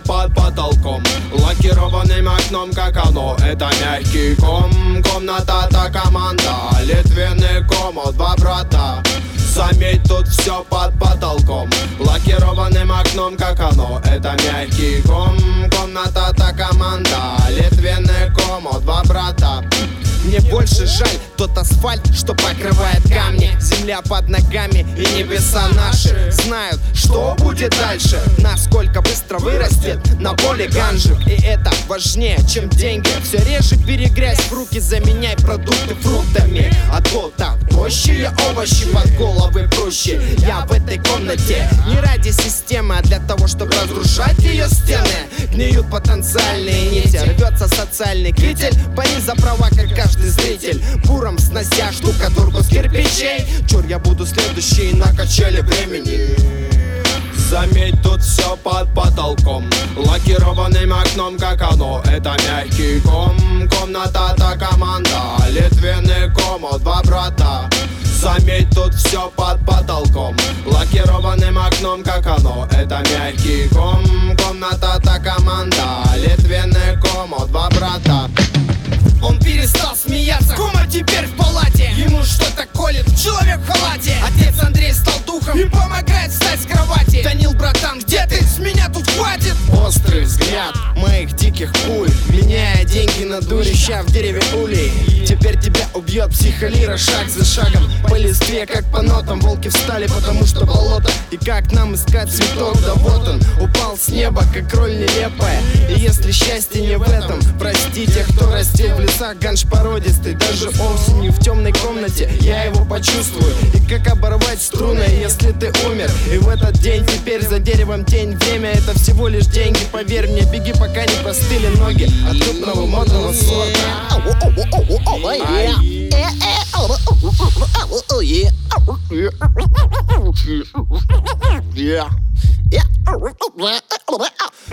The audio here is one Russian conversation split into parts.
под потолком. Лакированным окном, как оно Это мягкий ком. Комната, та команда. Литвины комод, два брата. Заметь, тут все под потолком. Лакированным окном, как оно Это мягкий ком. Комната, та команда. Литвины мне больше жаль тот асфальт, что покрывает камни. Земля под ногами и небеса наши. Знают, что будет дальше. Насколько быстро вырастет на поле ганжик. И это важнее, чем деньги. Все реже перегрязь в руки Заменяй продукты фруктами. А то так проще овощи под головы проще Я в этой комнате не ради системы А для того, чтобы разрушать ее стены. Гниют потенциальные нити Рвется социальный китель. Пари за права, как каждый зритель. Буром снося штукатурку с кирпичей. Чур, я буду следующий на качеле времени. Заметь, тут все под потолком. Лакированным окном, как оно. Это мягкий ком. Комната, та команда. Литвины комод, два брата. Заметь, тут все под потолком. Лакированным окном, как оно. Это мягкий ком. Комната, та Комод, два брата. Он перестал смеяться. Кома теперь в палате. Ему что-то колет Человек в халате. Отец Андрей стал духом И помогает встать с кровати. Данил, братан, где ты? С меня тут хватит. Острый взгляд моих диких пуль Меняя деньги на дурища в дереве улей. Теперь тебя убьет психолира шаг за шагом. По листве, как по нотам Волки встали, потому что болото. И как нам искать цветок? Да вот он Упал с неба, как роль нелепая. И если счастье не в этом Простите, кто растил в лесах ганш породистый. Даже осенью в темной комнате я его почувствую. И как оборвать струны, если ты умер? И в этот день теперь за деревом тень. Время это всего лишь деньги, поверь мне Беги, пока не простыли ноги. От крупного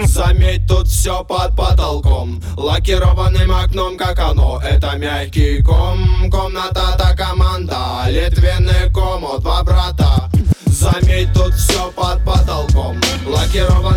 Заметь, тут все под потолком. Лакированным окном, как оно? Это мягкий ком. Комната, та команда. Литвины комод, два брата. Заметь, тут все под потолком. Лакированным